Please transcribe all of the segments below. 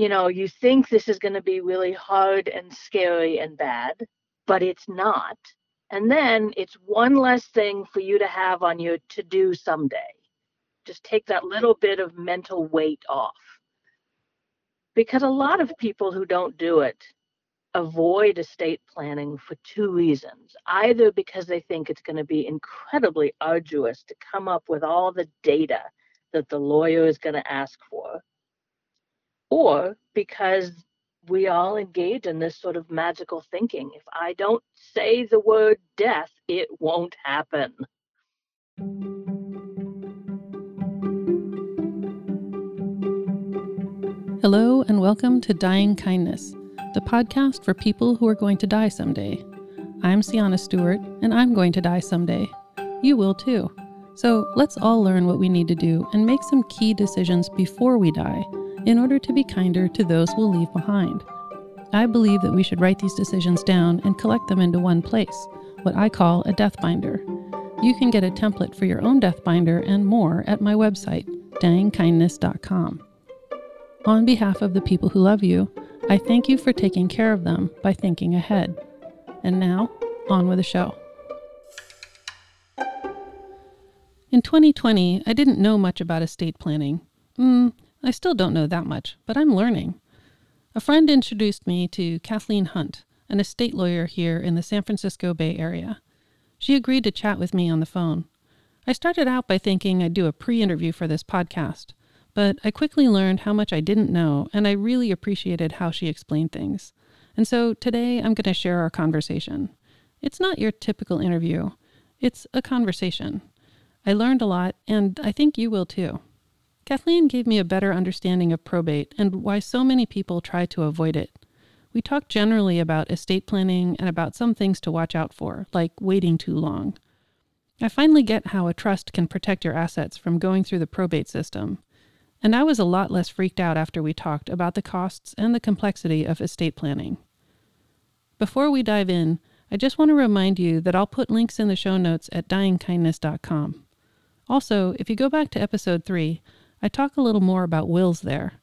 you know, you think this is going to be really hard and scary and bad, but it's not. And then it's one less thing for you to have on your to do someday. Just take that little bit of mental weight off. Because a lot of people who don't do it avoid estate planning for two reasons. Either because they think it's going to be incredibly arduous to come up with all the data that the lawyer is going to ask for, or because we all engage in this sort of magical thinking. If I don't say the word death, it won't happen. Hello, and welcome to Dying Kindness, the podcast for people who are going to die someday. I'm Sienna Stewart, and I'm going to die someday. You will too. So let's all learn what we need to do and make some key decisions before we die in order to be kinder to those we'll leave behind. I believe that we should write these decisions down and collect them into one place, what I call a death binder. You can get a template for your own death binder and more at my website, dyingkindness.com. On behalf of the people who love you, I thank you for taking care of them by thinking ahead. And now, on with the show. In 2020, I didn't know much about estate planning. Mm, I still don't know that much, but I'm learning. A friend introduced me to Kathleen Hunt, an estate lawyer here in the San Francisco Bay Area. She agreed to chat with me on the phone. I started out by thinking I'd do a pre interview for this podcast, but I quickly learned how much I didn't know, and I really appreciated how she explained things. And so today I'm going to share our conversation. It's not your typical interview, it's a conversation. I learned a lot, and I think you will too. Kathleen gave me a better understanding of probate and why so many people try to avoid it. We talked generally about estate planning and about some things to watch out for, like waiting too long. I finally get how a trust can protect your assets from going through the probate system. And I was a lot less freaked out after we talked about the costs and the complexity of estate planning. Before we dive in, I just want to remind you that I'll put links in the show notes at dyingkindness.com. Also, if you go back to episode 3, I talk a little more about wills there.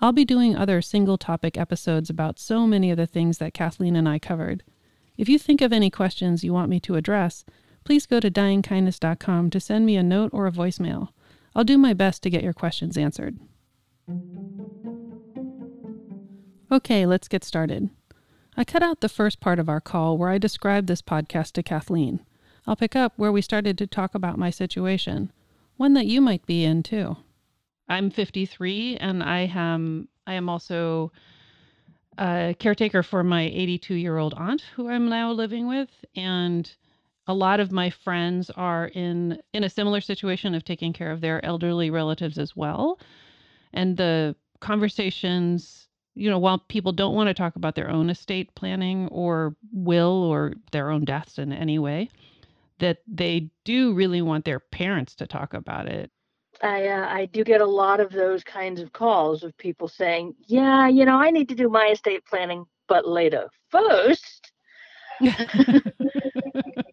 I'll be doing other single topic episodes about so many of the things that Kathleen and I covered. If you think of any questions you want me to address, please go to dyingkindness.com to send me a note or a voicemail. I'll do my best to get your questions answered. Okay, let's get started. I cut out the first part of our call where I described this podcast to Kathleen. I'll pick up where we started to talk about my situation, one that you might be in too. I'm 53 and I am I am also a caretaker for my 82 year old aunt who I'm now living with and a lot of my friends are in in a similar situation of taking care of their elderly relatives as well. And the conversations you know while people don't want to talk about their own estate planning or will or their own deaths in any way that they do really want their parents to talk about it I uh, I do get a lot of those kinds of calls of people saying, "Yeah, you know, I need to do my estate planning, but later. First,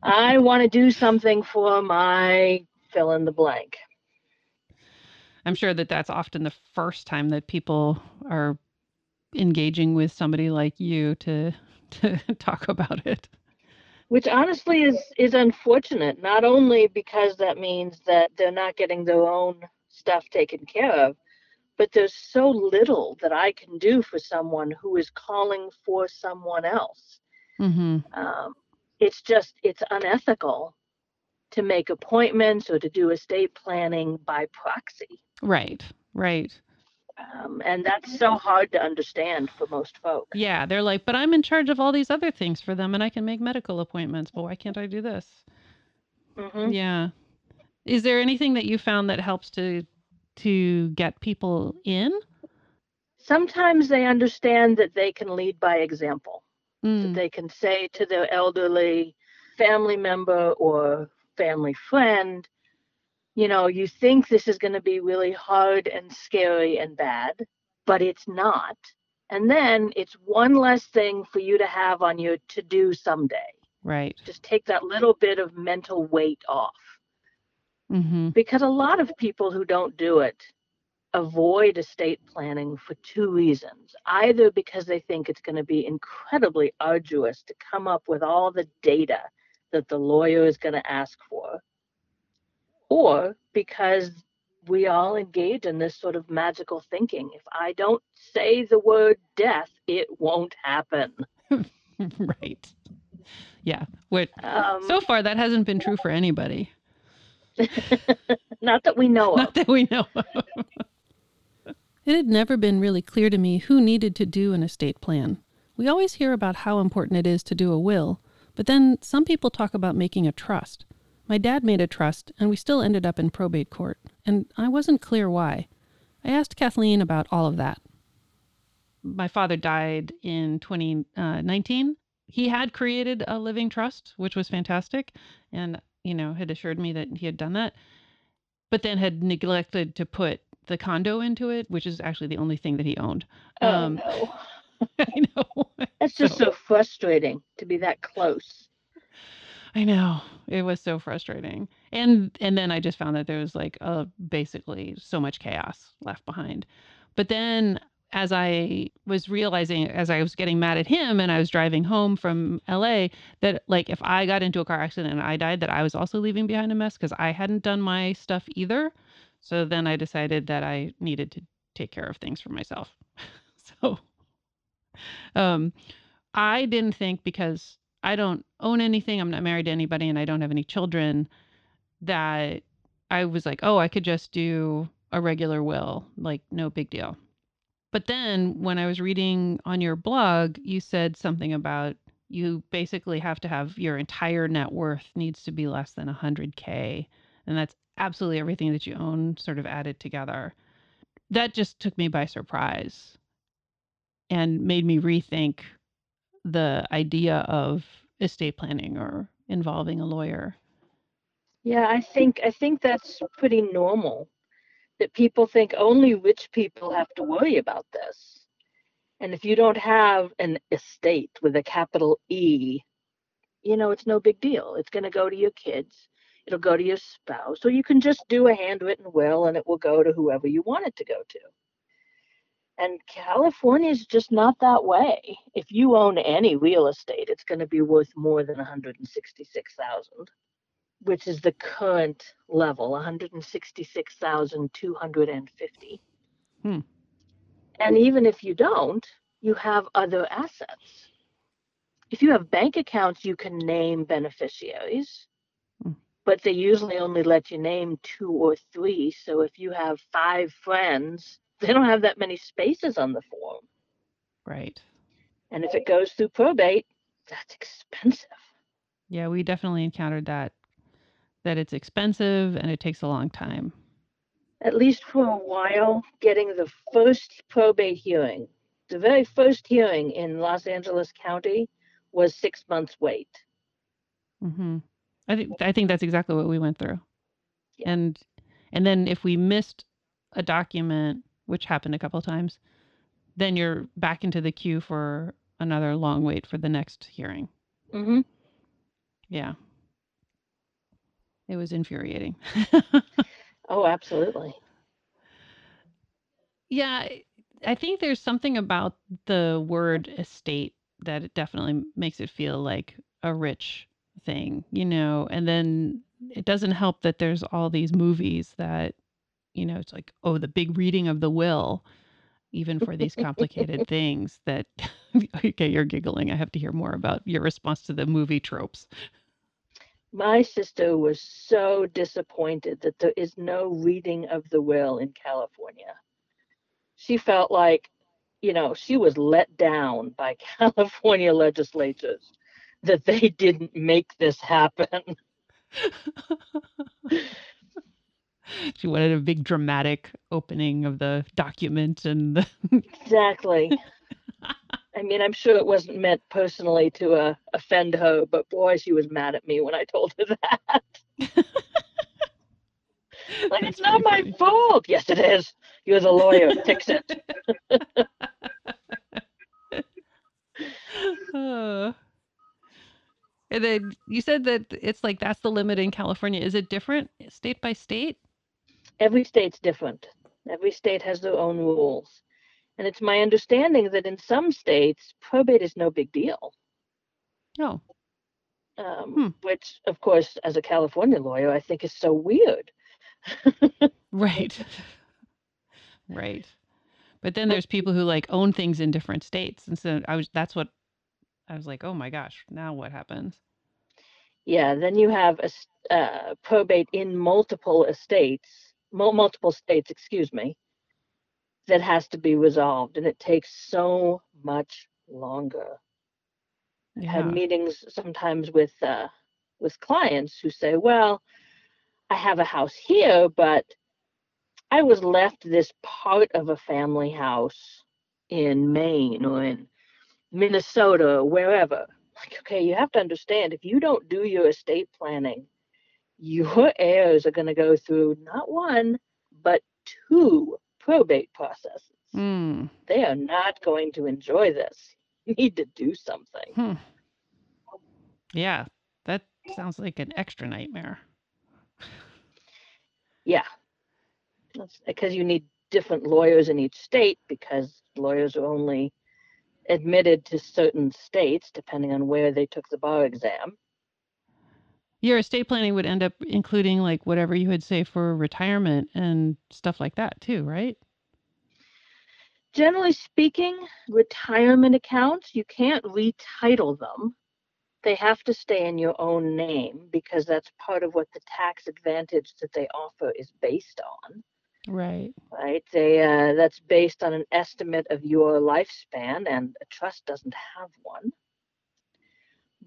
I want to do something for my fill in the blank." I'm sure that that's often the first time that people are engaging with somebody like you to to talk about it which honestly is is unfortunate not only because that means that they're not getting their own stuff taken care of but there's so little that i can do for someone who is calling for someone else. Mm-hmm. um, it's just it's unethical to make appointments or to do estate planning by proxy. Right right um, and that's so hard to understand for most folks. Yeah, they're like, but I'm in charge of all these other things for them, and I can make medical appointments. But why can't I do this? Mm-hmm. Yeah. Is there anything that you found that helps to to get people in? Sometimes they understand that they can lead by example. Mm. That they can say to their elderly family member or family friend, you know, you think this is going to be really hard and scary and bad, but it's not. And then it's one less thing for you to have on your to do someday. Right. Just take that little bit of mental weight off. Mm-hmm. Because a lot of people who don't do it avoid estate planning for two reasons. Either because they think it's going to be incredibly arduous to come up with all the data that the lawyer is going to ask for, or because we all engage in this sort of magical thinking. If I don't say the word death, it won't happen. right. Yeah. Which, um, so far, that hasn't been true for anybody. Not that we know Not that we know of. it had never been really clear to me who needed to do an estate plan. We always hear about how important it is to do a will, but then some people talk about making a trust. My dad made a trust, and we still ended up in probate court, and I wasn't clear why. I asked Kathleen about all of that. My father died in 2019. Uh, he had created a living trust, which was fantastic, and you know had assured me that he had done that but then had neglected to put the condo into it, which is actually the only thing that he owned. Oh, um, no. I know. That's just so, so frustrating to be that close. I know. It was so frustrating. And and then I just found that there was like a basically so much chaos left behind. But then as I was realizing, as I was getting mad at him and I was driving home from LA, that like if I got into a car accident and I died, that I was also leaving behind a mess because I hadn't done my stuff either. So then I decided that I needed to take care of things for myself. so um, I didn't think because I don't own anything, I'm not married to anybody, and I don't have any children, that I was like, oh, I could just do a regular will, like no big deal. But then when I was reading on your blog, you said something about you basically have to have your entire net worth needs to be less than 100K. And that's absolutely everything that you own sort of added together. That just took me by surprise and made me rethink the idea of estate planning or involving a lawyer. Yeah, I think I think that's pretty normal that people think only rich people have to worry about this. And if you don't have an estate with a capital E, you know, it's no big deal. It's going to go to your kids, it'll go to your spouse, or you can just do a handwritten will and it will go to whoever you want it to go to. And California is just not that way. If you own any real estate, it's going to be worth more than 166,000 which is the current level, 166,250. Hmm. And even if you don't, you have other assets. If you have bank accounts, you can name beneficiaries, hmm. but they usually only let you name two or three. So if you have five friends, they don't have that many spaces on the form. Right. And if it goes through probate, that's expensive. Yeah, we definitely encountered that that it's expensive and it takes a long time. At least for a while, getting the first probate hearing, the very first hearing in Los Angeles County was six months wait. Mm-hmm. I think I think that's exactly what we went through. Yeah. And and then if we missed a document, which happened a couple of times, then you're back into the queue for another long wait for the next hearing. Mm-hmm. Yeah. It was infuriating. oh, absolutely. Yeah, I think there's something about the word estate that it definitely makes it feel like a rich thing, you know, and then it doesn't help that there's all these movies that, you know, it's like, oh, the big reading of the will, even for these complicated things that, okay, you're giggling. I have to hear more about your response to the movie tropes my sister was so disappointed that there is no reading of the will in California. She felt like, you know, she was let down by California legislatures that they didn't make this happen. she wanted a big dramatic opening of the document and the exactly I mean, I'm sure it wasn't meant personally to uh, offend her, but boy, she was mad at me when I told her that. like, it's not my fault. Yes, it is. You're the lawyer. Fix it. and then you said that it's like that's the limit in California. Is it different state by state? Every state's different. Every state has their own rules. And it's my understanding that in some states, probate is no big deal. Oh, Um, Hmm. Which, of course, as a California lawyer, I think is so weird. right. right. But then there's people who like own things in different states. And so I was, that's what I was like, oh my gosh, now what happens? Yeah, then you have a uh, probate in multiple estates, multiple states, excuse me, that has to be resolved, and it takes so much longer. I have meetings sometimes with uh, with clients who say, "Well, I have a house here, but I was left this part of a family house in Maine or in Minnesota or wherever." Like, okay, you have to understand if you don't do your estate planning, your heirs are going to go through not one, but two probate processes. Mm. They are not going to enjoy this. You need to do something. Hmm. Yeah. That sounds like an extra nightmare. Yeah. Because you need different lawyers in each state because lawyers are only admitted to certain states depending on where they took the bar exam. Your estate planning would end up including like whatever you would say for retirement and stuff like that too, right? Generally speaking, retirement accounts, you can't retitle them. They have to stay in your own name because that's part of what the tax advantage that they offer is based on. Right. right? They uh, that's based on an estimate of your lifespan, and a trust doesn't have one.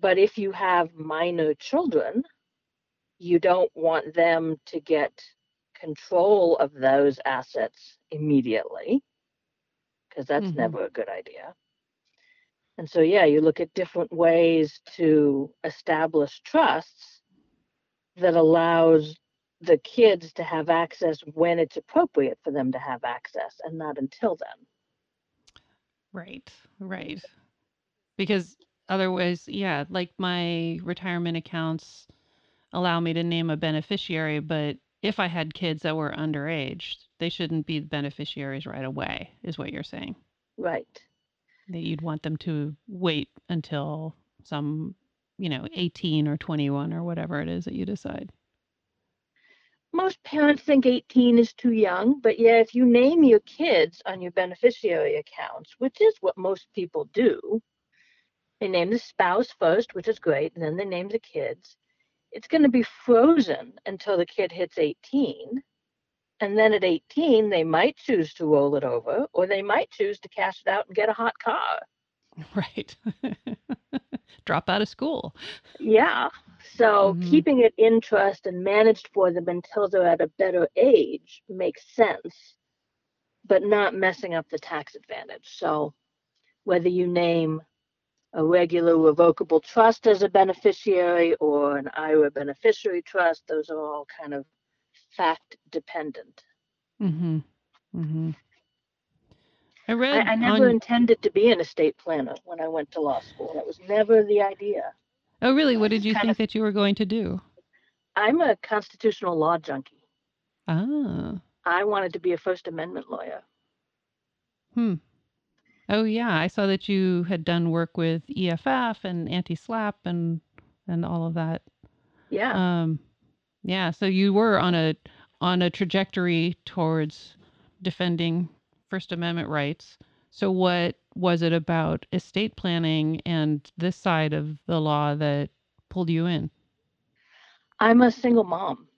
But if you have minor children, you don't want them to get control of those assets immediately, because that's Mhm. never a good idea. And so, yeah, you look at different ways to establish trusts that allows the kids to have access when it's appropriate for them to have access and not until then. Right. Right. Because otherwise, yeah, like my retirement accounts allow me to name a beneficiary, but if I had kids that were underage, they shouldn't be beneficiaries right away, is what you're saying. Right. That you'd want them to wait until some, you know, 18 or 21 or whatever it is that you decide. Most parents think 18 is too young, but yeah, if you name your kids on your beneficiary accounts, which is what most people do, they name the spouse first, which is great, and then they name the kids. It's going to be frozen until the kid hits 18. And then at 18, they might choose to roll it over, or they might choose to cash it out and get a hot car. Right. Drop out of school. Yeah. So Mhm. keeping it in trust and managed for them until they're at a better age makes sense, but not messing up the tax advantage. So whether you name a regular revocable trust as a beneficiary or an IRA beneficiary trust, those are all kind of fact dependent. Mm-hmm. Mm-hmm. I I, read I never on- intended to be an estate planner when I went to law school. That was never the idea. Oh, really? What did you think of- that you were going to do? I'm a constitutional law junkie. Ah. I wanted to be a First Amendment lawyer. Hmm. Oh yeah, I saw that you had done work with EFF and anti-SLAPP and and all of that. Yeah. Um, yeah, so you were on a on a trajectory towards defending First Amendment rights. So what was it about estate planning and this side of the law that pulled you in? I'm a single mom,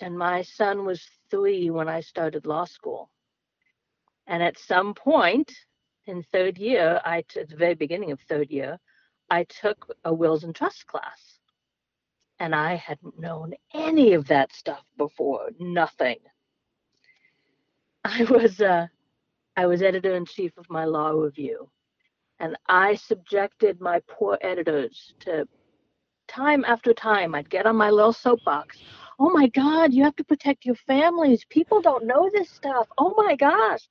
and my son was three when I started law school. And at some point in third year, I t- at the very beginning of third year, I took a wills and trust class. And I hadn't known any of that stuff before, nothing. I was uh, I was editor in chief of my law review, and I subjected my poor editors to time after time. I'd get on my little soapbox. Oh my God, you have to protect your families. People don't know this stuff. Oh my gosh.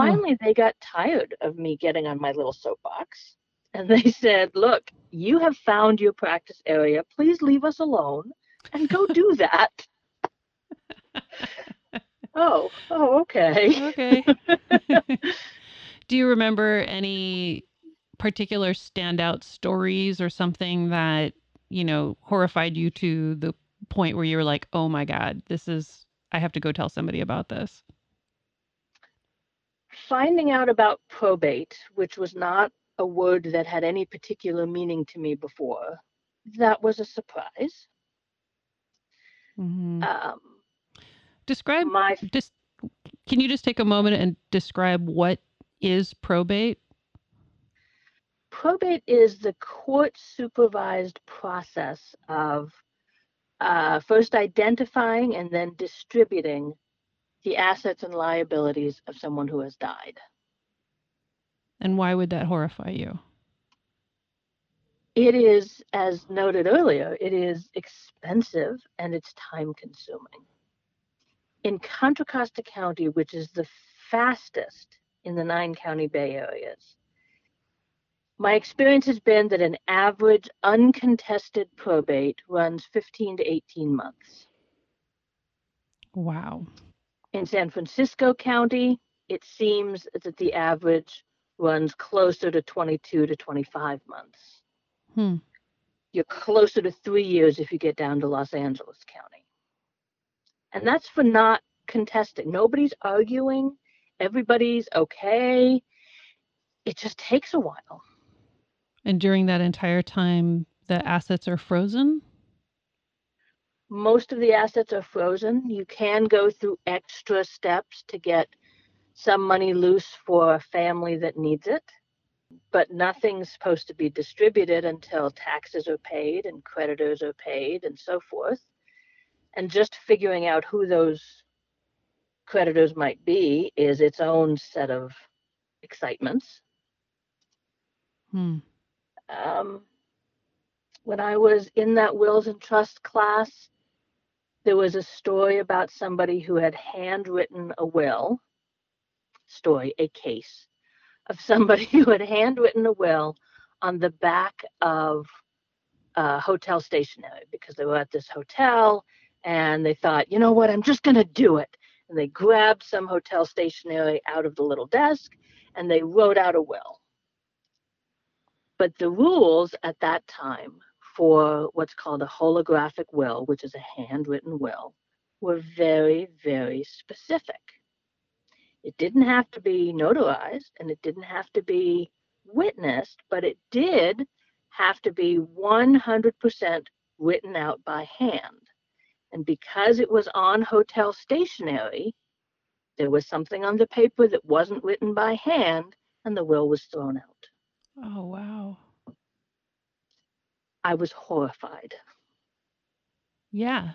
Finally, they got tired of me getting on my little soapbox. And they said, Look, you have found your practice area. Please leave us alone and go do that. Oh, oh, okay. Okay. Do you remember any particular standout stories or something that, you know, horrified you to the point where you were like, oh my God, this is, I have to go tell somebody about this? Finding out about probate, which was not a word that had any particular meaning to me before, that was a surprise. Mhm. Um, Describe, my just, can you just take a moment and describe what is probate? probate is the court supervised process of uh, first identifying and then distributing the assets and liabilities of someone who has died. And why would that horrify you? It is, as noted earlier, it is expensive and it's time consuming. In Contra Costa County, which is the fastest in the nine county Bay areas, my experience has been that an average uncontested probate runs 15 to 18 months. Wow. In San Francisco County, it seems that the average runs closer to 22 to 25 months. Hmm. You're closer to three years if you get down to Los Angeles County. And that's for not contesting. Nobody's arguing, everybody's okay. It just takes a while. And during that entire time, the assets are frozen? Most of the assets are frozen. You can go through extra steps to get some money loose for a family that needs it, but nothing's supposed to be distributed until taxes are paid and creditors are paid and so forth. And just figuring out who those creditors might be is its own set of excitements. Hmm. Um, when I was in that wills and trust class, there was a story about somebody who had handwritten a will, story, a case of somebody who had handwritten a will on the back of uh, hotel stationery because they were at this hotel and they thought, you know what, I'm just going to do it. And they grabbed some hotel stationery out of the little desk and they wrote out a will. But the rules at that time for what's called a holographic will, which is a handwritten will, were very, very specific. It didn't have to be notarized and it didn't have to be witnessed, but it did have to be 100% written out by hand. And because it was on hotel stationery, there was something on the paper that wasn't written by hand, and the will was thrown out. Oh, wow. I was horrified. Yeah.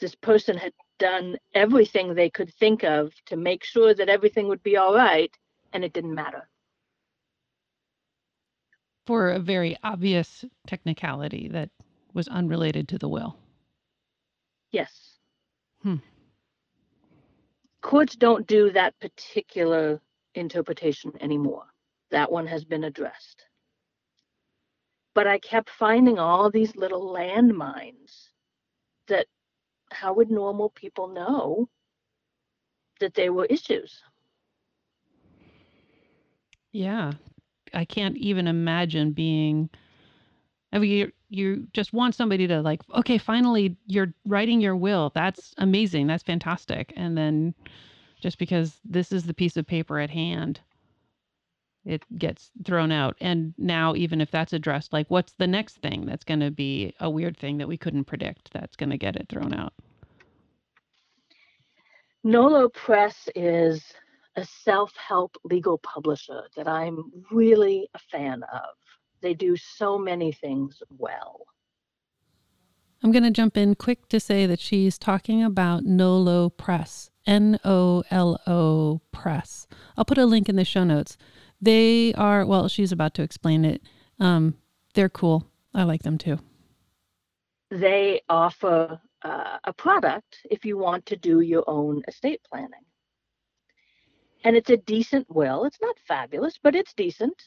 This person had done everything they could think of to make sure that everything would be all right, and it didn't matter. For a very obvious technicality that was unrelated to the will. Yes. Hmm. Courts don't do that particular interpretation anymore. That one has been addressed. But I kept finding all these little landmines that how would normal people know that they were issues? Yeah. I can't even imagine being I mean, you you just want somebody to like, okay, finally you're writing your will. That's amazing. That's fantastic. And then just because this is the piece of paper at hand, it gets thrown out. And now even if that's addressed, like what's the next thing that's going to be a weird thing that we couldn't predict that's going to get it thrown out? Nolo Press is a self help legal publisher that I'm really a fan of. They do so many things well. I'm going to jump in quick to say that she's talking about Nolo Press, N O L O Press. I'll put a link in the show notes. They are, well, she's about to explain it. Um, they're cool. I like them too. They offer uh, a product if you want to do your own estate planning. And it's a decent will. It's not fabulous, but it's decent.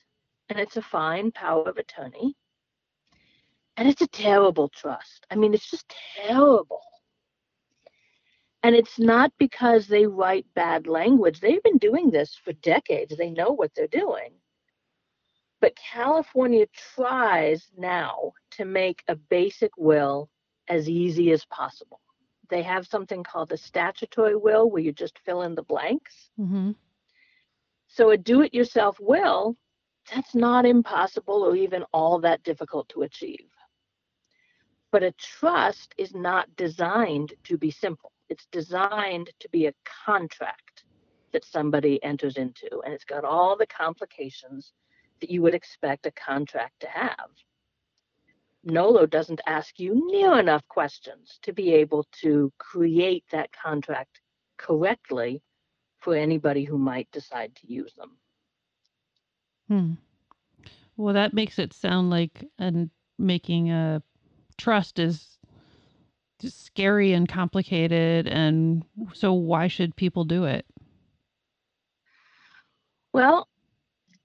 And it's a fine power of attorney. And it's a terrible trust. I mean, it's just terrible. And it's not because they write bad language. They've been doing this for decades. They know what they're doing. But California tries now to make a basic will as easy as possible. They have something called a statutory will where you just fill in the blanks. Mm-hmm. So a do it yourself will, that's not impossible or even all that difficult to achieve. But a trust is not designed to be simple. It's designed to be a contract that somebody enters into, and it's got all the complications that you would expect a contract to have. Nolo doesn't ask you near enough questions to be able to create that contract correctly for anybody who might decide to use them. Hmm. Well, that makes it sound like and making a trust is scary and complicated and so why should people do it? Well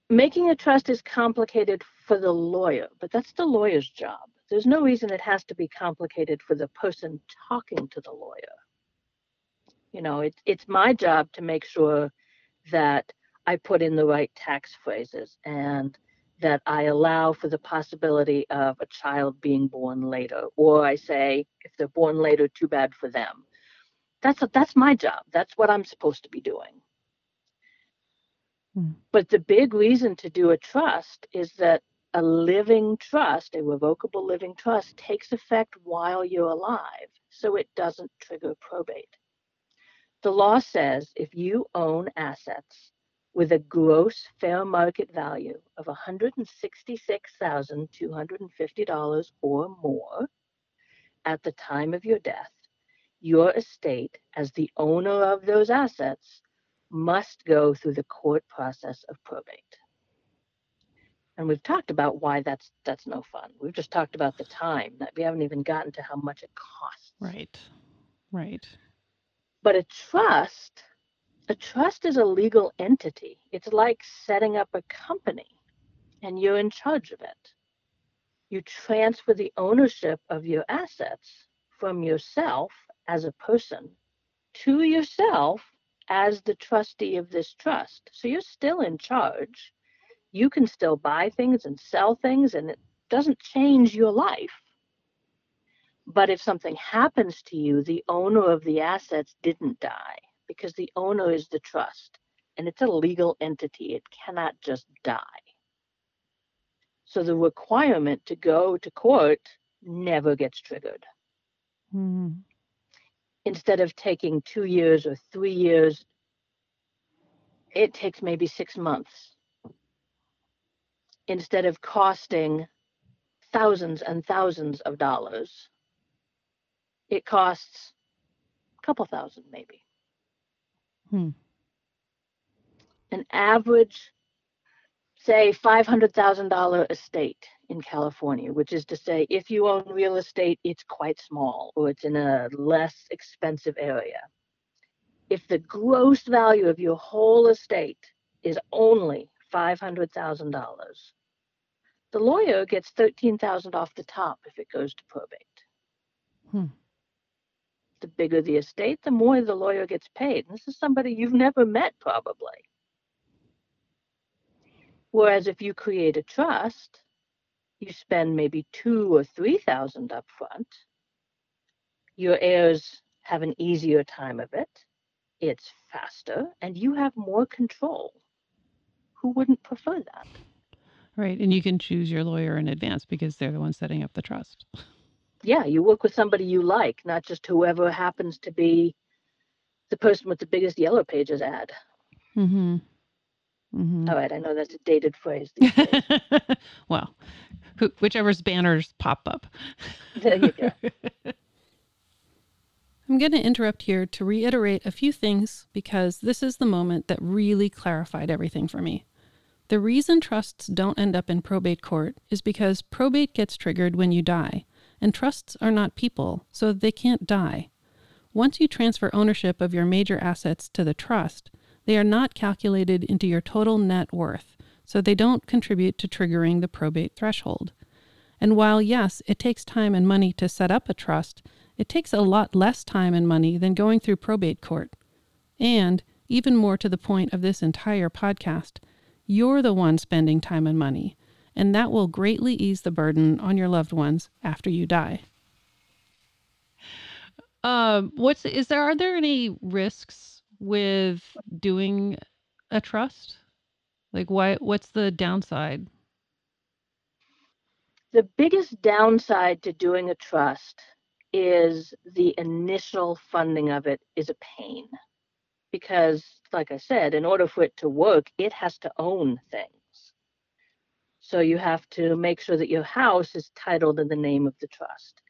making a trust is complicated for the lawyer but that's the lawyer's job. There's no reason it has to be complicated for the person talking to the lawyer. You know it's it's my job to make sure that i put in the right tax phrases and that I allow for the possibility of a child being born later, or I say if they're born later, too bad for them. That's a, that's my job. That's what I'm supposed to be doing. Hmm. But the big reason to do a trust is that a living trust, a revocable living trust, takes effect while you're alive, so it doesn't trigger probate. The law says if you own assets with a gross fair market value of $166,250 or more at the time of your death, your estate, as the owner of those assets, must go through the court process of probate. And we've talked about why that's that's no fun. We've just talked about the time that we haven't even gotten to how much it costs. Right. Right. But a trust a trust is a legal entity. It's like setting up a company and you're in charge of it. You transfer the ownership of your assets from yourself as a person to yourself as the trustee of this trust. So you're still in charge. You can still buy things and sell things, and it doesn't change your life. But if something happens to you, the owner of the assets didn't die because the owner is the trust and it's a legal entity. It cannot just die. So the requirement to go to court never gets triggered. Mm-hmm. Instead of taking two years or three years, it takes maybe six months. Instead of costing thousands and thousands of dollars, it costs a couple thousand maybe. Hmm. An average, say, $500,000 estate in California, which is to say, if you own real estate, it's quite small or it's in a less expensive area. If the gross value of your whole estate is only $500,000, the lawyer gets $13,000 off the top if it goes to probate. Hmm the bigger the estate, the more the lawyer gets paid. And this is somebody you've never met, probably. Whereas if you create a trust, you spend maybe two or three thousand up front. Your heirs have an easier time of it. It's faster, and you have more control. Who wouldn't prefer that? Right, and you can choose your lawyer in advance because they're the ones setting up the trust. yeah, you work with somebody you like, not just whoever happens to be the person with the biggest yellow pages ad. Mm-hmm. Mm-hmm. All right, I know that's a dated phrase. well, whichever's banners pop up. There you go. I'm going to interrupt here to reiterate a few things because this is the moment that really clarified everything for me. The reason trusts don't end up in probate court is because probate gets triggered when you die and trusts are not people, so they can't die. Once you transfer ownership of your major assets to the trust, they are not calculated into your total net worth, so they don't contribute to triggering the probate threshold. And while, yes, it takes time and money to set up a trust, It takes a lot less time and money than going through probate court. And, even more to the point of this entire podcast, you're the one spending time and money, and that will greatly ease the burden on your loved ones after you die. Um, what's is there? Are there any risks with doing a trust? Like, why? What's the downside? The biggest downside to doing a trust is the initial funding of it is a pain because like i said in order for it to work it has to own things so you have to make sure that your house is titled in the name of the trust.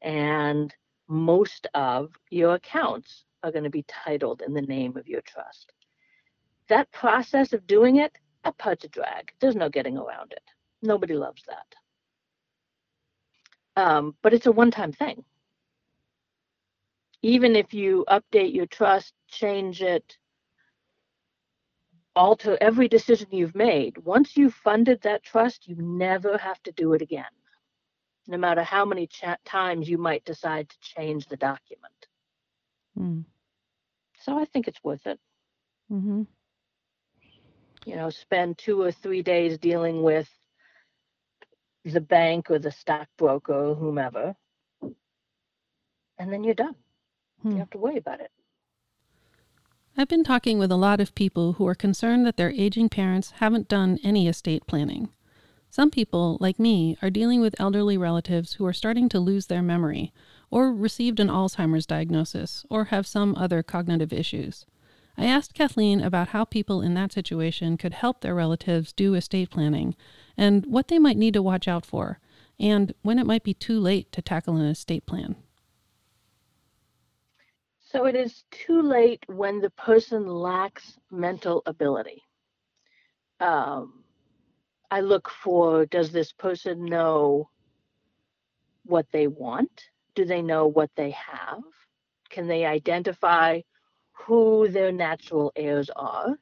And most of your accounts are going to be titled in the name of your trust. That process of doing it a part's a drag. There's no getting around it. Nobody loves that. Um, but it's a one-time thing. Even if you update your trust, change it, alter every decision you've made, once you've funded that trust, you never have to do it again, no matter how many times you might decide to change the document. Mm. So I think it's worth it. Mm-hmm. You know, spend two or three days dealing with the bank or the stockbroker or whomever, and then you're done. Hmm. You have to worry about it. I've been talking with a lot of people who are concerned that their aging parents haven't done any estate planning. Some people, like me, are dealing with elderly relatives who are starting to lose their memory, or received an Alzheimer's diagnosis, or have some other cognitive issues. I asked Kathleen about how people in that situation could help their relatives do estate planning, and what they might need to watch out for, and when it might be too late to tackle an estate plan. So it is too late when the person lacks mental ability. Um, I look for does this person know what they want? Do they know what they have? Can they identify who their natural heirs are?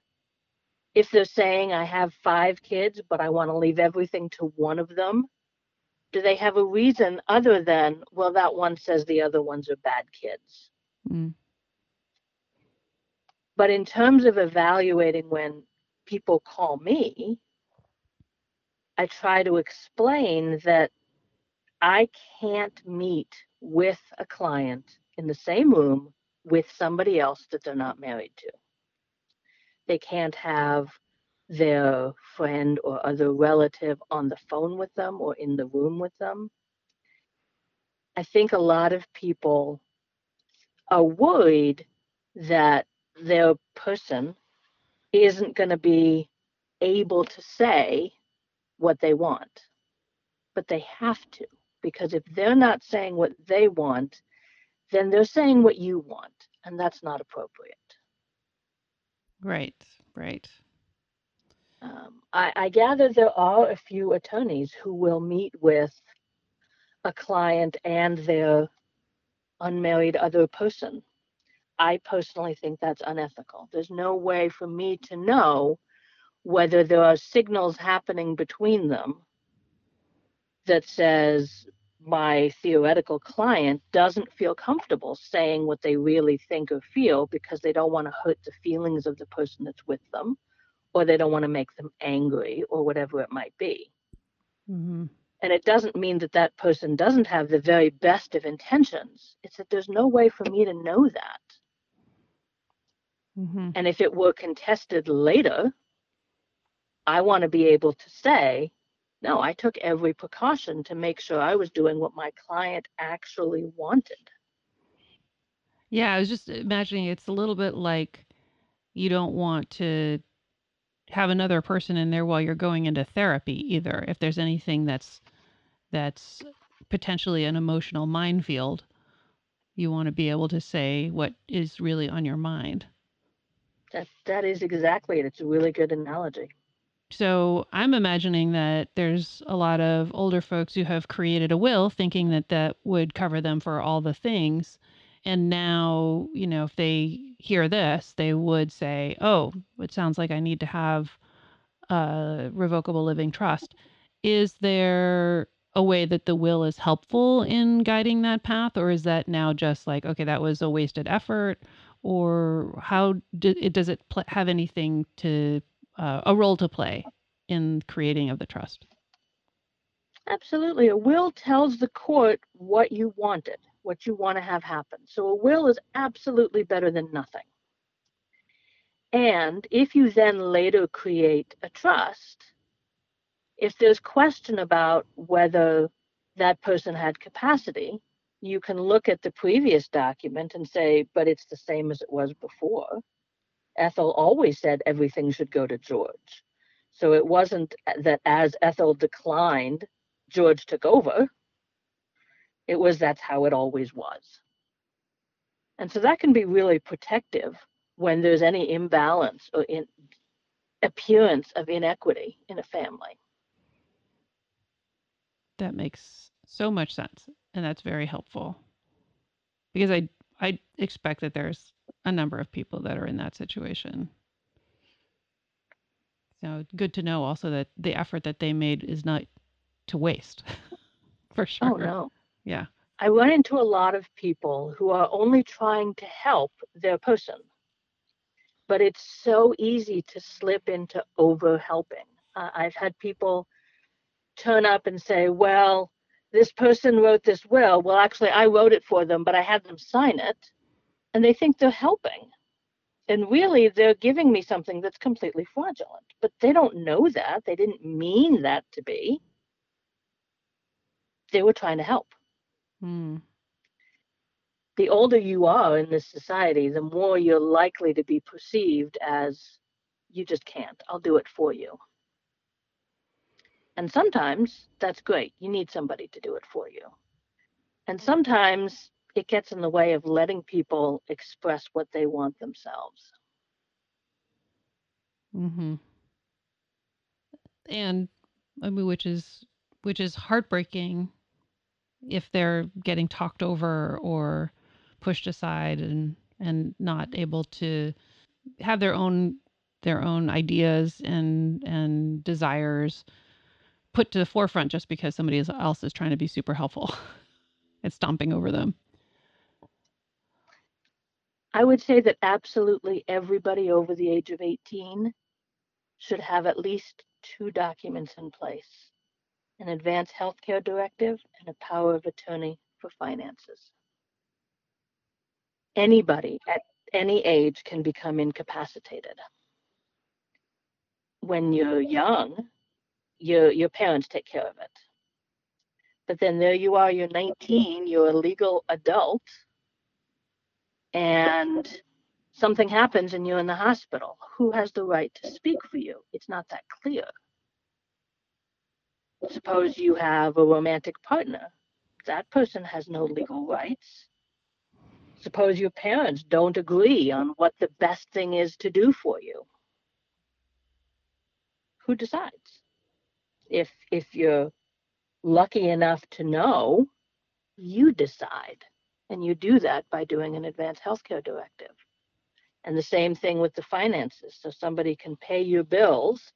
If they're saying, I have five kids, but I want to leave everything to one of them, do they have a reason other than, well, that one says the other ones are bad kids? Mm. But in terms of evaluating when people call me, I try to explain that I can't meet with a client in the same room with somebody else that they're not married to. They can't have their friend or other relative on the phone with them or in the room with them. I think a lot of people are worried that their person isn't going to be able to say what they want. But they have to, because if they're not saying what they want, then they're saying what you want, and that's not appropriate. Right, right. Um, I, I gather there are a few attorneys who will meet with a client and their unmarried other person I personally think that's unethical. There's no way for me to know whether there are signals happening between them that says my theoretical client doesn't feel comfortable saying what they really think or feel because they don't want to hurt the feelings of the person that's with them or they don't want to make them angry or whatever it might be. Mm-hmm. And it doesn't mean that that person doesn't have the very best of intentions. It's that there's no way for me to know that. Mm-hmm. And if it were contested later, I want to be able to say, no, I took every precaution to make sure I was doing what my client actually wanted. Yeah, I was just imagining it's a little bit like you don't want to have another person in there while you're going into therapy either. If there's anything that's that's potentially an emotional minefield, you want to be able to say what is really on your mind. That that is exactly it. It's a really good analogy. So I'm imagining that there's a lot of older folks who have created a will thinking that that would cover them for all the things. And now, you know, if they hear this, they would say, oh, it sounds like I need to have a revocable living trust. Is there a way that the will is helpful in guiding that path or is that now just like okay that was a wasted effort or how do, it does it pl- have anything to uh, a role to play in creating of the trust Absolutely. A will tells the court what you wanted, what you want to have happen. So a will is absolutely better than nothing. And if you then later create a trust, if there's question about whether that person had capacity, you can look at the previous document and say, but it's the same as it was before. Ethel always said everything should go to George. So it wasn't that as Ethel declined, George took over. It was that's how it always was. And so that can be really protective when there's any imbalance or in appearance of inequity in a family. That makes so much sense and that's very helpful. Because I I expect that there's a number of people that are in that situation. So good to know also that the effort that they made is not to waste. For sure. Oh no. Yeah. I run into a lot of people who are only trying to help their person. But it's so easy to slip into over helping. Uh, I've had people turn up and say, well, this person wrote this will. Well, actually, I wrote it for them, but I had them sign it. And they think they're helping. And really, they're giving me something that's completely fraudulent. But they don't know that. They didn't mean that to be they were trying to help. Mm. The older you are in this society, the more you're likely to be perceived as you just can't. I'll do it for you. And sometimes that's great. You need somebody to do it for you. And sometimes it gets in the way of letting people express what they want themselves. Mm-hmm. And I mean, which is which is heartbreaking if they're getting talked over or pushed aside and and not able to have their own their own ideas and and desires put to the forefront just because somebody else is trying to be super helpful it's stomping over them i would say that absolutely everybody over the age of 18 should have at least two documents in place an advance healthcare directive, and a power of attorney for finances. Anybody at any age can become incapacitated. When you're young, your, your parents take care of it. But then there you are, you're 19, you're a legal adult, and something happens and you're in the hospital. Who has the right to speak for you? It's not that clear. Suppose you have a romantic partner. That person has no legal rights. Suppose your parents don't agree on what the best thing is to do for you. Who decides? If if you're lucky enough to know, you decide. And you do that by doing an advance healthcare directive. And the same thing with the finances. So somebody can pay your bills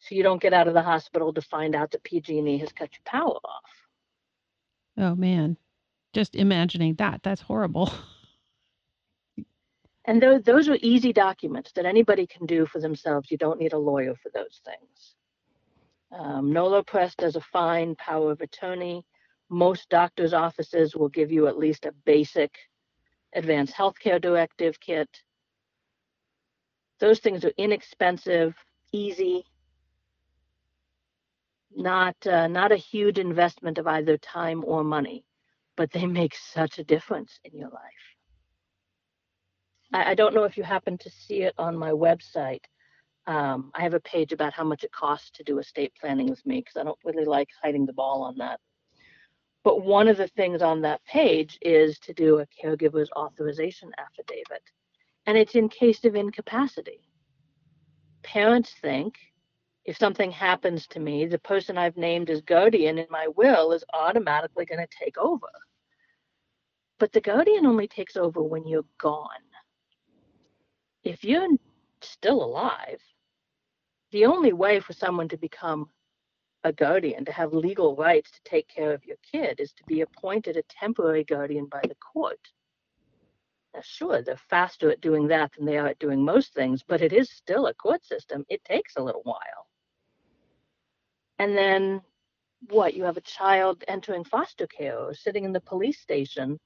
so you don't get out of the hospital to find out that PG&E has cut your power off. Oh man, just imagining that, that's horrible. And those, those are easy documents that anybody can do for themselves. You don't need a lawyer for those things. Um, Nolo Press does a fine power of attorney. Most doctors' offices will give you at least a basic advanced healthcare directive kit. Those things are inexpensive, easy, not uh, not a huge investment of either time or money, but they make such a difference in your life. I, I don't know if you happen to see it on my website. Um, I have a page about how much it costs to do estate planning with me because I don't really like hiding the ball on that. But one of the things on that page is to do a caregiver's authorization affidavit, and it's in case of incapacity. Parents think if something happens to me, the person I've named as guardian in my will is automatically going to take over. But the guardian only takes over when you're gone. If you're still alive, the only way for someone to become a guardian, to have legal rights to take care of your kid, is to be appointed a temporary guardian by the court. Now, sure, they're faster at doing that than they are at doing most things, but it is still a court system. It takes a little while. And then what? You have a child entering foster care or sitting in the police station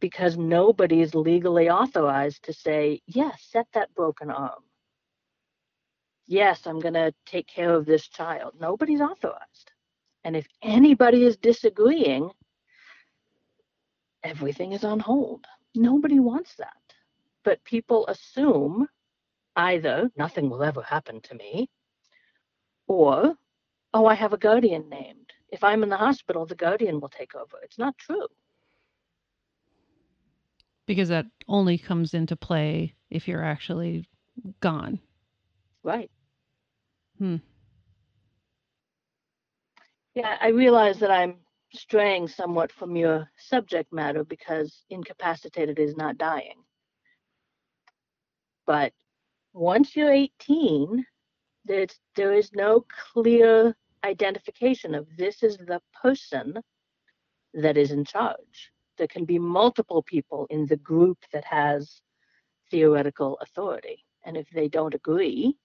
because nobody is legally authorized to say, yes, set that broken arm. Yes, I'm going to take care of this child. Nobody's authorized. And if anybody is disagreeing, everything is on hold. Nobody wants that. But people assume either nothing will ever happen to me, or, oh, I have a guardian named. If I'm in the hospital, the guardian will take over. It's not true. Because that only comes into play if you're actually gone. Right. Hmm. Yeah, I realize that I'm straying somewhat from your subject matter because incapacitated is not dying. But once you're 18, there's, there is no clear identification of this is the person that is in charge. There can be multiple people in the group that has theoretical authority. And if they don't agree,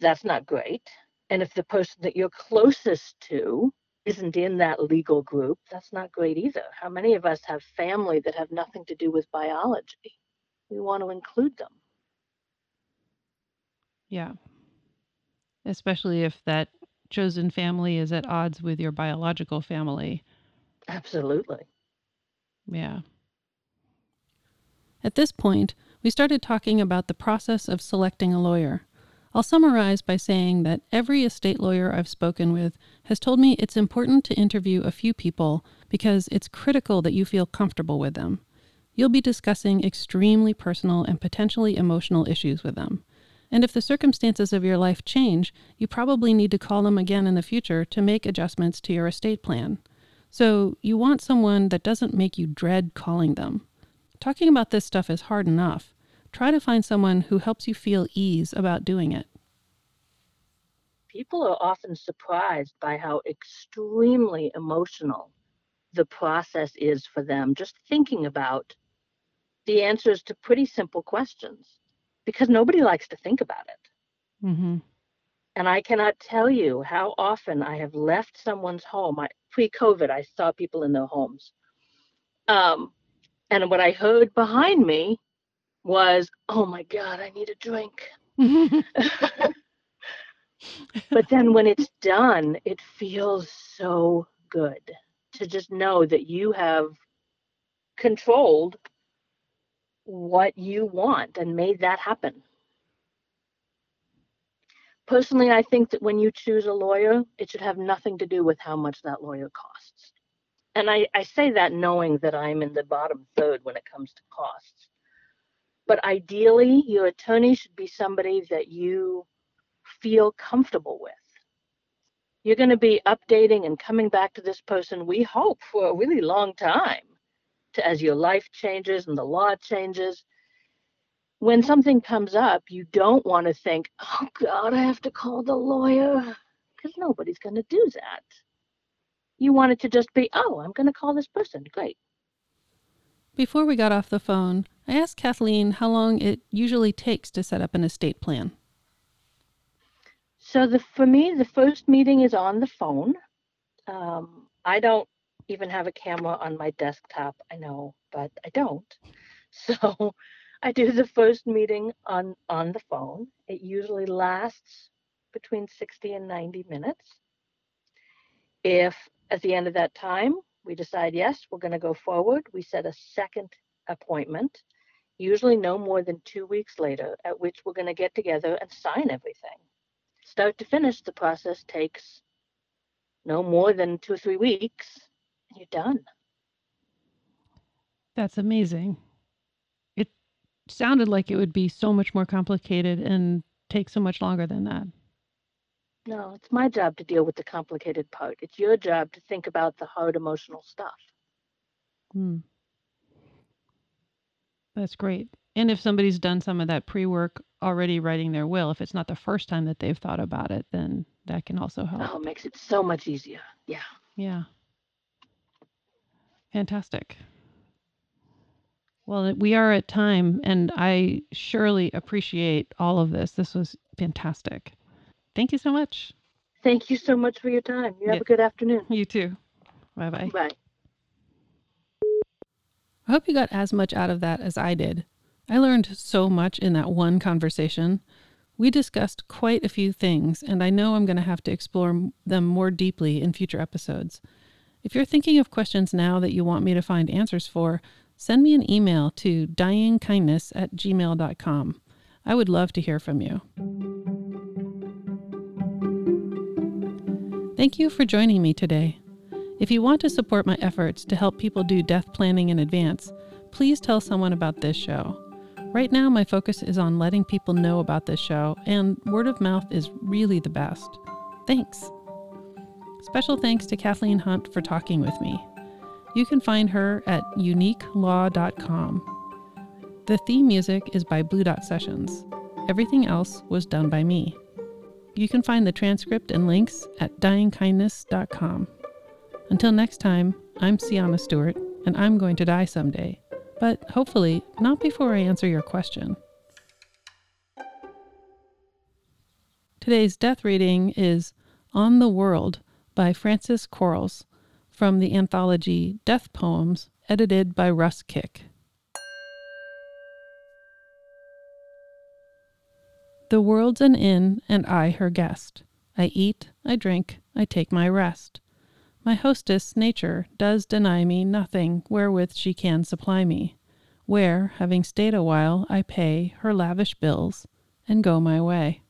that's not great. And if the person that you're closest to isn't in that legal group, that's not great either. How many of us have family that have nothing to do with biology? We want to include them. Yeah. Especially if that chosen family is at odds with your biological family. Absolutely. Yeah. At this point, we started talking about the process of selecting a lawyer. I'll summarize by saying that every estate lawyer I've spoken with has told me it's important to interview a few people because it's critical that you feel comfortable with them. You'll be discussing extremely personal and potentially emotional issues with them. And if the circumstances of your life change, you probably need to call them again in the future to make adjustments to your estate plan. So you want someone that doesn't make you dread calling them. Talking about this stuff is hard enough, try to find someone who helps you feel ease about doing it. People are often surprised by how extremely emotional the process is for them, just thinking about the answers to pretty simple questions, because nobody likes to think about it. Mm-hmm. And I cannot tell you how often I have left someone's home. Pre COVID, I saw people in their homes. Um, and what I heard behind me was, oh my God, I need a drink. but then when it's done, it feels so good to just know that you have controlled what you want and made that happen. Personally, I think that when you choose a lawyer, it should have nothing to do with how much that lawyer costs. And I, I say that knowing that I'm in the bottom third when it comes to costs. But ideally, your attorney should be somebody that you feel comfortable with. You're going to be updating and coming back to this person, we hope, for a really long time to, as your life changes and the law changes. When something comes up, you don't want to think, oh God, I have to call the lawyer, because nobody's going to do that. You want it to just be, oh, I'm going to call this person. Great. Before we got off the phone, I asked Kathleen how long it usually takes to set up an estate plan. So the for me, the first meeting is on the phone. Um, I don't even have a camera on my desktop. I know, but I don't. So I do the first meeting on on the phone. It usually lasts between 60 and 90 minutes. If at the end of that time we decide yes, we're going to go forward, we set a second appointment, usually no more than two weeks later, at which we're going to get together and sign everything. Start to finish, the process takes no more than two or three weeks, and you're done. That's amazing. It sounded like it would be so much more complicated and take so much longer than that. No, it's my job to deal with the complicated part. It's your job to think about the hard emotional stuff. Hmm. That's great. And if somebody's done some of that pre work already writing their will, if it's not the first time that they've thought about it, then that can also help. Oh, it makes it so much easier. Yeah. Yeah. Fantastic. Well, we are at time, and I surely appreciate all of this. This was fantastic. Thank you so much. Thank you so much for your time. You have Yeah. a good afternoon. You too. Bye bye. Bye. I hope you got as much out of that as I did. I learned so much in that one conversation. We discussed quite a few things, and I know I'm going to have to explore them more deeply in future episodes. If you're thinking of questions now that you want me to find answers for, send me an email to dyingkindness at gmail.com. I would love to hear from you. Thank you for joining me today. If you want to support my efforts to help people do death planning in advance, please tell someone about this show. Right now, my focus is on letting people know about this show, and word of mouth is really the best. Thanks. Special thanks to Kathleen Hunt for talking with me. You can find her at uniquelaw.com. The theme music is by Blue Dot Sessions. Everything else was done by me. You can find the transcript and links at dyingkindness.com. Until next time, I'm Sienna Stewart, and I'm going to die someday, but hopefully not before I answer your question. Today's death reading is On the World by Francis Quarles from the anthology Death Poems, edited by Russ Kick. The world's an inn, and I her guest. I eat, I drink, I take my rest. My hostess, Nature, does deny me nothing wherewith she can supply me, where, having stayed a while, I pay her lavish bills and go my way.